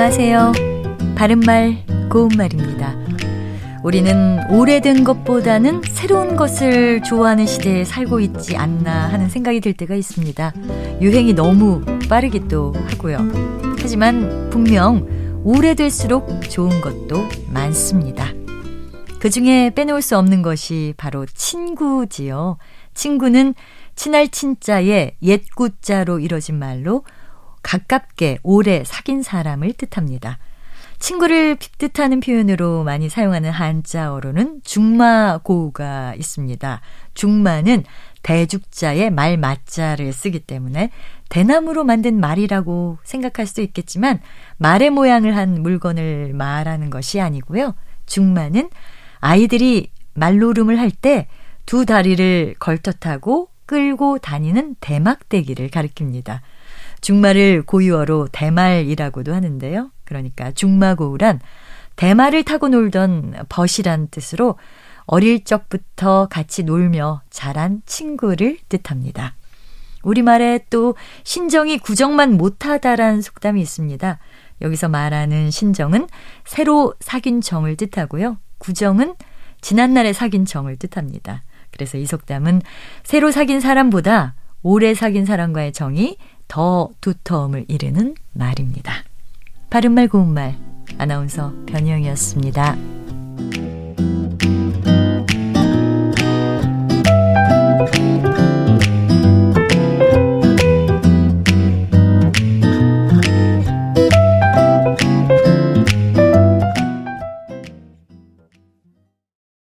안녕하세요. 바른말, 고운말입니다. 우리는 오래된 것보다는 새로운 것을 좋아하는 시대에 살고 있지 않나 하는 생각이 들 때가 있습니다. 유행이 너무 빠르기도 하고요. 하지만 분명 오래될수록 좋은 것도 많습니다. 그 중에 빼놓을 수 없는 것이 바로 친구지요. 친구는 친할 친자의 옛구자로 이뤄진 말로 가깝게 오래 사귄 사람을 뜻합니다. 친구를 뜻하는 표현으로 많이 사용하는 한자어로는 중마고우가 있습니다. 중마는 대죽자의 말 맞자를 쓰기 때문에 대나무로 만든 말이라고 생각할 수도 있겠지만 말의 모양을 한 물건을 말하는 것이 아니고요. 중마는 아이들이 말노름을 할 때 두 다리를 걸터타고 끌고 다니는 대막대기를 가리킵니다. 중마를 고유어로 대말이라고도 하는데요. 그러니까 중마고우란 대말을 타고 놀던 벗이란 뜻으로 어릴 적부터 같이 놀며 자란 친구를 뜻합니다. 우리말에 또 신정이 구정만 못하다란 속담이 있습니다. 여기서 말하는 신정은 새로 사귄 정을 뜻하고요. 구정은 지난날에 사귄 정을 뜻합니다. 그래서 이 속담은 새로 사귄 사람보다 오래 사귄 사람과의 정이 더 두터움을 이르는 말입니다. 바른말 고운말 아나운서 변희영이었습니다.